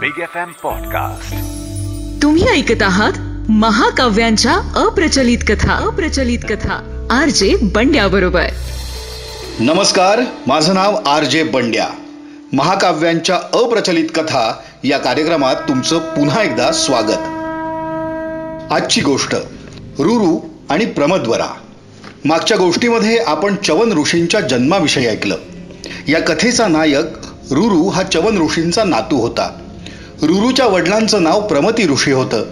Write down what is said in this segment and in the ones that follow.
Big F M podcast तुम्ही ऐकत आहात महाकाव्यांच्या अप्रचलित कथा. अप्रचलित कथा. आर जे बंड्या बरोबर. नमस्कार माझं नाव आर जे बंड्या. महाकाव्यांच्या अप्रचलित कथा या कार्यक्रमात तुमचं पुन्हा एकदा स्वागत. आजची गोष्ट रुरू आणि प्रमद्वरा. मागच्या गोष्टीमध्ये आपण चवन ऋषींच्या जन्माविषयी ऐकलं. या कथेचा नायक रुरू हा चवन ऋषींचा नातू होता. रुरूच्या वडिलांचं नाव प्रमती ऋषी होतं.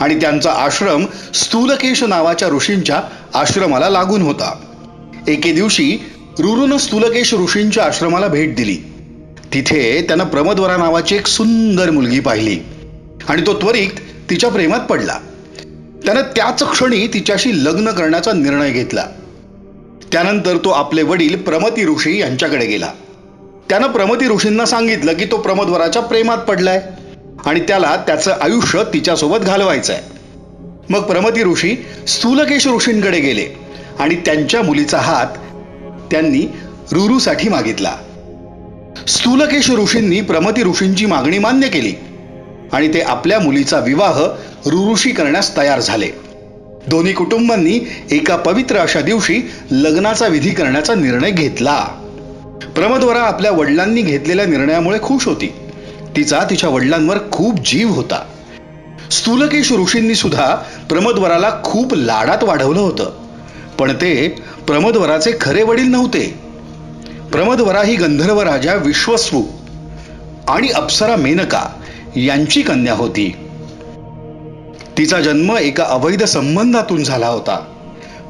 आणि त्यांचा आश्रम स्थूलकेश नावाच्या ऋषींच्या आश्रमाला लागून होता. एके दिवशी रुरून स्थूलकेश ऋषींच्या आश्रमाला भेट दिली. तिथे त्यानं प्रमदवरा नावाची एक सुंदर मुलगी पाहिली. आणि तो त्वरित तिच्या प्रेमात पडला. त्यानं त्याच क्षणी तिच्याशी लग्न करण्याचा निर्णय घेतला. त्यानंतर तो आपले वडील प्रमती ऋषी यांच्याकडे गेला. त्यानं प्रमती ऋषींना सांगितलं की तो प्रमोदवराच्या प्रेमात पडलाय आणि त्याला त्याचं आयुष्य तिच्यासोबत घालवायचं आहे मग प्रमती ऋषी स्थूलकेश ऋषींकडे गेले आणि त्यांच्या मुलीचा हात त्यांनी रुरूसाठी मागितला. स्थूलकेश ऋषींनी प्रमती ऋषींची मागणी मान्य केली आणि ते आपल्या मुलीचा विवाह रुरुशी करण्यास तयार झाले. दोन्ही कुटुंबांनी एका पवित्र अशा दिवशी लग्नाचा विधी करण्याचा निर्णय घेतला. प्रमदवरा आपल्या वडिलांनी घेतलेल्या निर्णयामुळे खुश होती. तिचा तिच्या वडिलांवर खूप जीव होता. स्थूलकेश ऋषींनी सुद्धा प्रमदवराला खूप लाडात वाढवलं होतं. पण ते प्रमदवराचे खरे वडील नव्हते. प्रमदवरा ही गंधर्व राजा विश्वस्वू आणि अप्सरा मेनका यांची कन्या होती. तिचा जन्म एका अवैध संबंधातून झाला होता.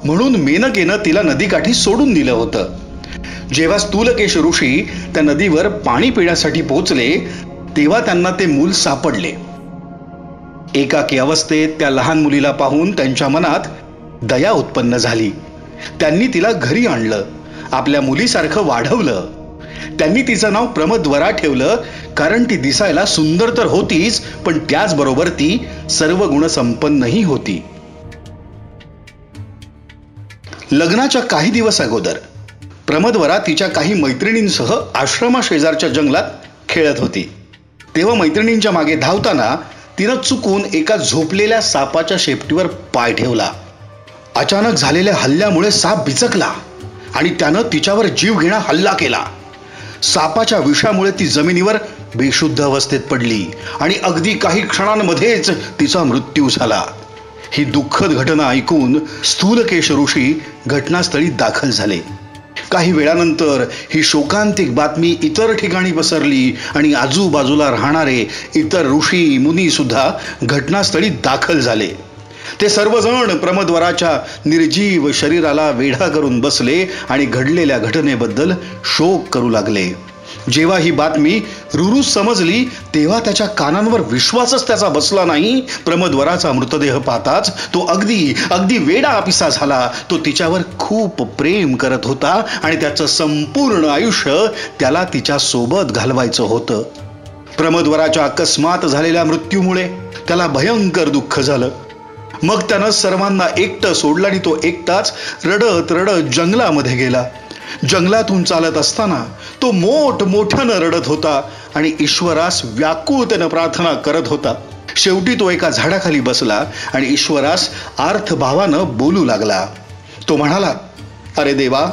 म्हणून मेनकेनं तिला नदीकाठी सोडून दिलं होतं. जेव्हा स्थूलकेश ऋषी त्या नदीवर पाणी पिण्यासाठी पोहोचले तेव्हा त्यांना ते मूल सापडले. एकाकी अवस्थेत त्या लहान मुलीला पाहून त्यांच्या मनात दया उत्पन्न झाली. त्यांनी तिला घरी आणलं आपल्या मुलीसारखं वाढवलं. त्यांनी तिचं नाव प्रमद्वरा ठेवलं कारण ती दिसायला सुंदर तर होतीच पण त्याचबरोबर ती सर्व गुणसंपन्नही होती. लग्नाच्या काही दिवस अगोदर प्रमदवरा तिच्या काही मैत्रिणींसह आश्रमाशेजारच्या जंगलात खेळत होती. तेव्हा मैत्रिणींच्या मागे धावताना तिनं चुकून एका झोपलेल्या सापाच्या शेपटीवर पाय ठेवला. अचानक झालेल्या हल्ल्यामुळे साप बिचकला आणि त्यानं तिच्यावर जीव घेणा हल्ला केला. सापाच्या विषामुळे ती जमिनीवर बेशुद्ध अवस्थेत पडली आणि अगदी काही क्षणांमध्येच तिचा मृत्यू झाला. ही दुःखद घटना ऐकून स्थूलकेश ऋषी घटनास्थळी दाखल झाले. काही वेळानंतर ही शोकांतिक बातमी इतर ठिकाणी पसरली आणि आजूबाजूला राहणारे इतर ऋषी मुनीसुद्धा घटनास्थळी दाखल झाले. ते सर्वजण प्रमद्वराच्या निर्जीव शरीराला वेढा करून बसले आणि घडलेल्या घटनेबद्दल शोक करू लागले. जेव्हा ही बातमी रुरू समजली तेव्हा त्याच्या कानांवर विश्वासच त्याचा बसला नाही. प्रमदवराचा मृतदेह पाहताच तो अगदी अगदी वेडा अपिसा झाला. तो तिच्यावर खूप प्रेम करत होता आणि त्याचं संपूर्ण आयुष्य त्याला तिच्या सोबत घालवायचं होतं. प्रमदवराच्या अकस्मात झालेल्या मृत्यूमुळे त्याला भयंकर दुःख झालं. मग त्यानं सर्वांना एकटं सोडलं आणि तो एकटाच रडत रडत जंगलामध्ये गेला. जंगलातून चालत असताना तो मोठ मोठ्यानं रडत होता आणि ईश्वरास व्याकुळतेनं प्रार्थना करत होता. शेवटी तो एका झाडाखाली बसला आणि ईश्वरास अर्थभावानं बोलू लागला. तो म्हणाला अरे देवा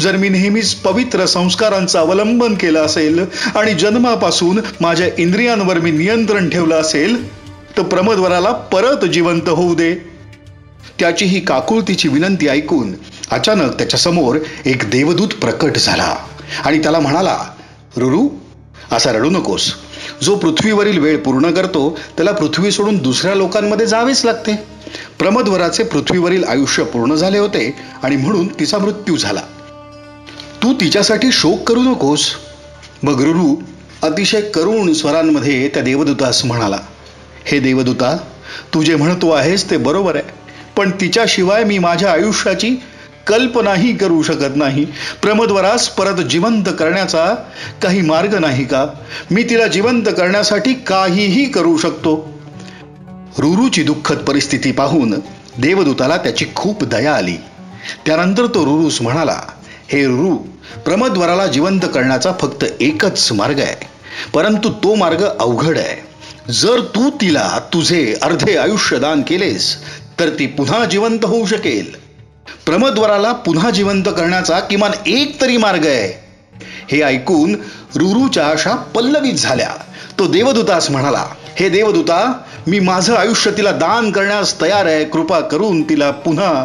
जर मी नेहमीच पवित्र संस्कारांचा अवलंबन केलं असेल आणि जन्मापासून माझ्या इंद्रियांवर मी नियंत्रण ठेवलं असेल तर प्रमदवराला परत जिवंत होऊ दे. त्याची ही काकुळतीची विनंती ऐकून अचानक त्याच्यासमोर एक देवदूत प्रकट झाला आणि त्याला म्हणाला रुरू असा रडू नकोस. जो पृथ्वीवरील वेळ पूर्ण करतो त्याला पृथ्वी सोडून दुसऱ्या लोकांमध्ये जावेच लागते. प्रमदवराचे पृथ्वीवरील आयुष्य पूर्ण झाले होते आणि म्हणून तिचा मृत्यू झाला. तू तिच्यासाठी शोक करू नकोस. मग रुरू अतिशय करुण स्वरांमध्ये त्या देवदूतास म्हणाला हे देवदूता तू जे म्हणतो आहेस ते बरोबर आहे पण तिच्याशिवाय मी माझ्या आयुष्याची कल्पनाही करू शकत नाही. प्रमोदवरास परत जिवंत करण्याचा काही मार्ग नाही का? मी तिला जिवंत करण्यासाठी काहीही करू शकतो. रुरूची दुःखद परिस्थिती पाहून देवदूताला त्याची खूप दया आली. त्यानंतर तो रुरूस म्हणाला हे रुरू प्रमद्वराला जिवंत करण्याचा फक्त एकच मार्ग आहे. परंतु तो मार्ग अवघड आहे. जर तू तिला तुझे अर्धे आयुष्य दान केलेस तर ती पुन्हा जिवंत होऊ शकेल. प्रमद्वराला पुन्हा जिवंत करण्याचा किमान एक तरी मार्ग आहे. हे ऐकून रुरूच्या आशा पल्लवीत झाल्या. तो देवदूतास म्हणाला हे देवदूता मी माझं आयुष्य तिला दान करण्यास तयार आहे. कृपा करून तिला पुन्हा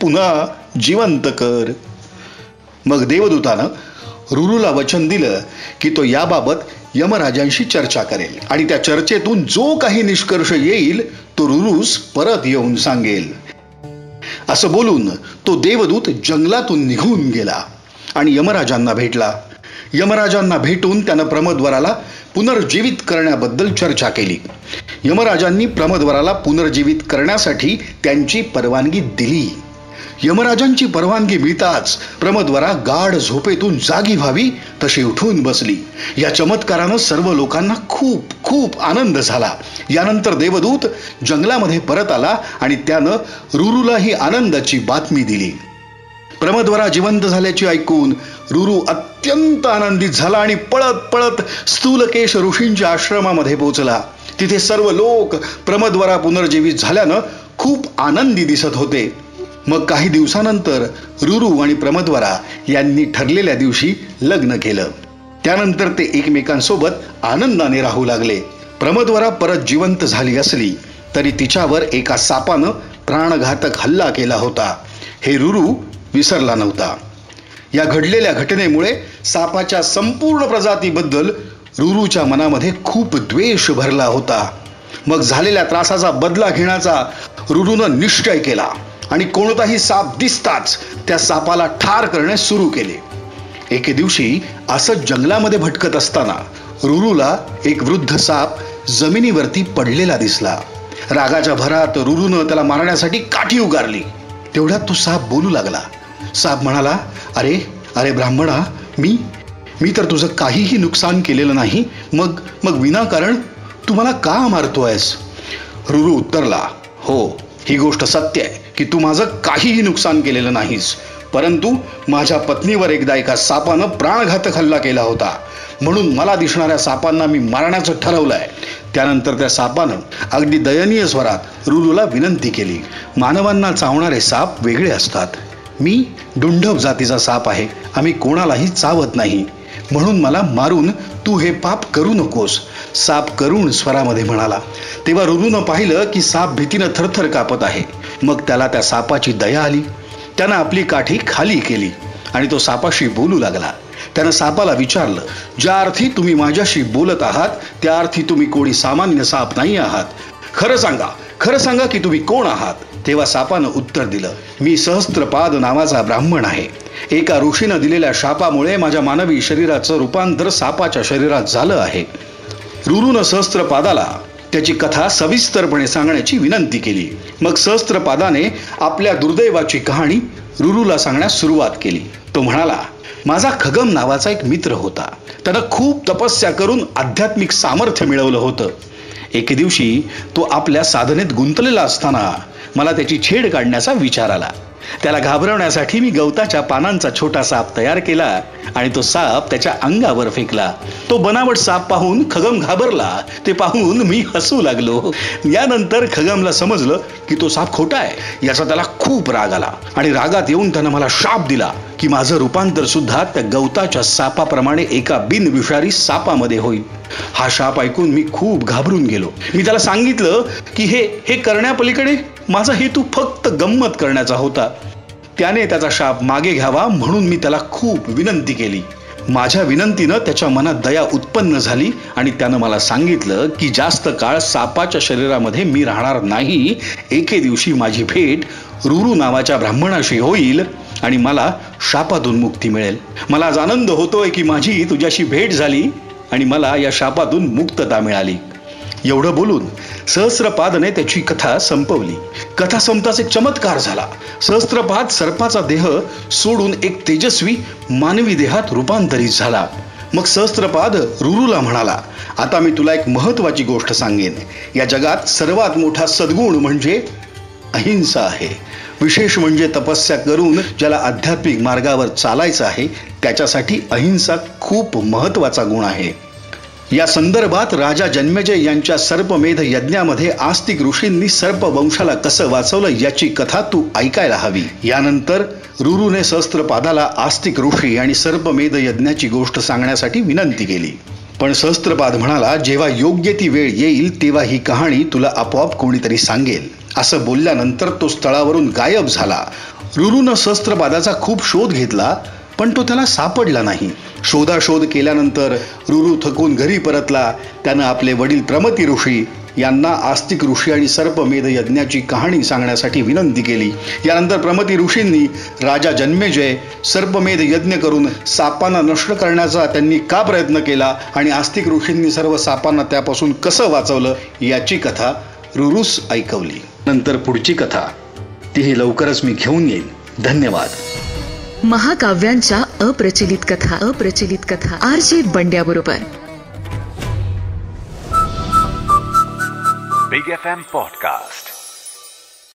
पुन्हा जिवंत कर. मग देवदूतानं रुरूला वचन दिलं की तो याबाबत यमराजांशी चर्चा करेल आणि त्या चर्चेतून जो काही निष्कर्ष येईल तो रुरुस परत येऊन सांगेल. असं बोलून तो देवदूत जंगलातून निघून गेला आणि यमराजांना भेटला. यमराजांना भेटून त्यानं प्रमद्वराला पुनर्जीवित करण्याबद्दल चर्चा केली. यमराजांनी प्रमद्वराला पुनर्जीवित करण्यासाठी त्यांची परवानगी दिली. यमराजांची परवानगी मिळताच प्रमद्वरा गाढ झोपेतून जागी व्हावी तशी उठून बसली. या चमत्कारानं सर्व लोकांना खूप खूप आनंद झाला. यानंतर देवदूत जंगलामध्ये परत आला आणि त्यानं रुरुला ही आनंदाची बातमी दिली. प्रमद्वरा जिवंत झाल्याची ऐकून रुरु अत्यंत आनंदित झाला आणि पळत पळत स्थूलकेश ऋषींच्या आश्रमामध्ये पोहोचला. तिथे सर्व लोक प्रमद्वरा पुनर्जीवित झाल्यानं खूप आनंदी दिसत होते. मग काही दिवसानंतर रुरू आणि प्रमद्वरा यांनी ठरलेल्या दिवशी लग्न केलं. त्यानंतर ते एकमेकांसोबत आनंदाने राहू लागले. प्रमद्वरा परत जिवंत झाली असली तरी तिच्यावर एका सापानं प्राणघातक हल्ला केला होता. हे रुरु विसरला नव्हता. या घडलेल्या घटनेमुळे सापाच्या संपूर्ण प्रजातीबद्दल रुरुच्या मनामध्ये खूप द्वेष भरला होता. मग झालेल्या त्रासाचा बदला घेण्याचा रुरुनं निश्चय केला. आणि कोणताही साप दिसताच त्या सापाला ठार करणे सुरू केले. एके दिवशी असंच जंगलामध्ये भटकत असताना रुरूला एक वृद्ध साप जमिनीवरती पडलेला दिसला. रागाच्या भरात रुरुनं त्याला मारण्यासाठी काठी उगारली. तेवढ्यात तो साप बोलू लागला. साप म्हणाला अरे अरे ब्राह्मणा मी मी तर तुझं काहीही नुकसान केलेलं नाही. मग मग विनाकारण तू मला का मारतो आहेस रुरू उत्तरला हो ही गोष्ट सत्य आहे. की तू माझं काहीही नुकसान केलेलं नाहीस. परंतु माझ्या पत्नीवर एकदा एका सापानं प्राणघातक हल्ला केला होता. म्हणून मला दिसणाऱ्या सापांना मी मारण्याचं ठरवलंय. त्यानंतर त्या सापानं अगदी दयनीय स्वरात रुलूला विनंती केली. मानवांना चावणारे साप वेगळे असतात. मी डुंढव जातीचा साप आहे. आम्ही कोणालाही चावत नाही. म्हणून मला मारून तू हे पाप करू नकोस. साप करुण स्वरामध्ये म्हणाला. तेव्हा रुलूनं पाहिलं की साप भीतीनं थरथर कापत आहे. मग त्याला त्या सापाची दया आली. त्यानं आपली काठी खाली केली आणि तो सापाशी बोलू लागला. त्यानं सापाला विचारलं ज्या अर्थी तुम्ही माझ्याशी बोलत आहात त्या अर्थी तुम्ही कोणी सामान्य साप नाही आहात. खरं सांगा खरं सांगा की तुम्ही कोण आहात? तेव्हा सापानं उत्तर दिलं मी सहस्त्रपाद नावाचा ब्राह्मण आहे. एका ऋषीनं दिलेल्या शापामुळे माझ्या मानवी शरीराचं रूपांतर सापाच्या शरीरात झालं आहे. रुरुनं सहस्त्रपादाला त्याची कथा सविस्तरपणे सांगण्याची विनंती केली. मग सहस्त्रपादाने आपल्या दुर्दैवाची कहाणी रुरूला सांगण्यास सुरुवात केली. तो म्हणाला माझा खगम नावाचा एक मित्र होता. त्यानं खूप तपस्या करून आध्यात्मिक सामर्थ्य मिळवलं होतं. एके दिवशी तो आपल्या साधनेत गुंतलेला असताना मला त्याची छेड काढण्याचा विचार आला. त्याला घाबरवण्यासाठी मी गवताच्या पानांचा छोटा साप तयार केला आणि तो साप त्याच्या अंगावर फेकला. तो बनावट साप पाहून खगम घाबरला. ते पाहून मी हसू लागलो. यानंतर खगमला समजलं की तो साप खोटा आहे याचा त्याला खूप राग आला आणि रागात येऊन त्यानं मला शाप दिला. की माझं रूपांतर सुद्धा त्या गवताच्या सापाप्रमाणे एका बिनविषारी सापामध्ये होईल. हा शाप ऐकून मी खूप घाबरून गेलो. मी त्याला सांगितलं की हे हे करण्यापलीकडे माझा हेतू फक्त गंमत करण्याचा होता. त्याने त्याचा शाप मागे घ्यावा म्हणून मी त्याला खूप विनंती केली. माझ्या विनंतीनं त्याच्या मनात दया उत्पन्न झाली आणि त्यानं मला सांगितलं की जास्त काळ सापाच्या शरीरामध्ये मी राहणार नाही. एके दिवशी माझी भेट रुरू नावाच्या ब्राह्मणाशी होईल. आणि मला शापातून मुक्ती मिळेल. मला आज आनंद होतोय की माझी तुझ्याशी भेट झाली आणि मला या शापातून मुक्तता मिळाली. एवढं बोलून सहस्त्रपादने त्याची कथा संपवली. कथा संपताच एक चमत्कार झाला. सहस्त्रपाद सर्पाचा देह सोडून एक तेजस्वी मानवी देहात रूपांतरित झाला. मग सहस्त्रपाद रुरुला म्हणाला आता मी तुला एक महत्वाची गोष्ट सांगेन. या जगात सर्वात मोठा सद्गुण म्हणजे अहिंसा आहे. विशेष म्हणजे तपस्या करून ज्याला आध्यात्मिक मार्गावर चालायचं आहे त्याच्यासाठी अहिंसा खूप महत्त्वाचा गुण आहे. या संदर्भात राजा जन्मेजय यांच्या सर्पमेध यज्ञामध्ये आस्तिक ऋषींनी सर्पवंशाला कसं वाचवलं याची कथा तू ऐकायला हवी. यानंतर रुरुने सहस्त्रपादाला आस्तिक ऋषी आणि सर्पमेध यज्ञाची गोष्ट सांगण्यासाठी विनंती केली. पण सहस्त्रपाद म्हणाला जेव्हा योग्य ती वेळ येईल तेव्हा ही कहाणी तुला आपोआप कोणीतरी सांगेल. असं बोलल्यानंतर तो स्थळावरून गायब झाला. रुरुनं सहस्त्रपादाचा खूप शोध घेतला पण तो त्याला सापडला नाही. शोधाशोध केल्यानंतर रुरु थकून घरी परतला. त्यानं आपले वडील प्रमती ऋषी यांना आस्तिक ऋषी आणि सर्पमेध यज्ञाची कहाणी सांगण्यासाठी विनंती केली. यानंतर प्रमती ऋषींनी राजा जन्मेजय सर्पमेध यज्ञ करून सापांना नष्ट करण्याचा त्यांनी का प्रयत्न केला आणि आस्तिक ऋषींनी सर्व सापांना त्यापासून कसं वाचवलं याची कथा रुरुस ऐकवली. नंतर पुढची कथा. तीही लवकरच मी घेऊन येईन. धन्यवाद. महाकाव्यांच्या अप्रचलित कथा अप्रचलित कथा आर जे बंड्या बरोबर Big FM Podcast.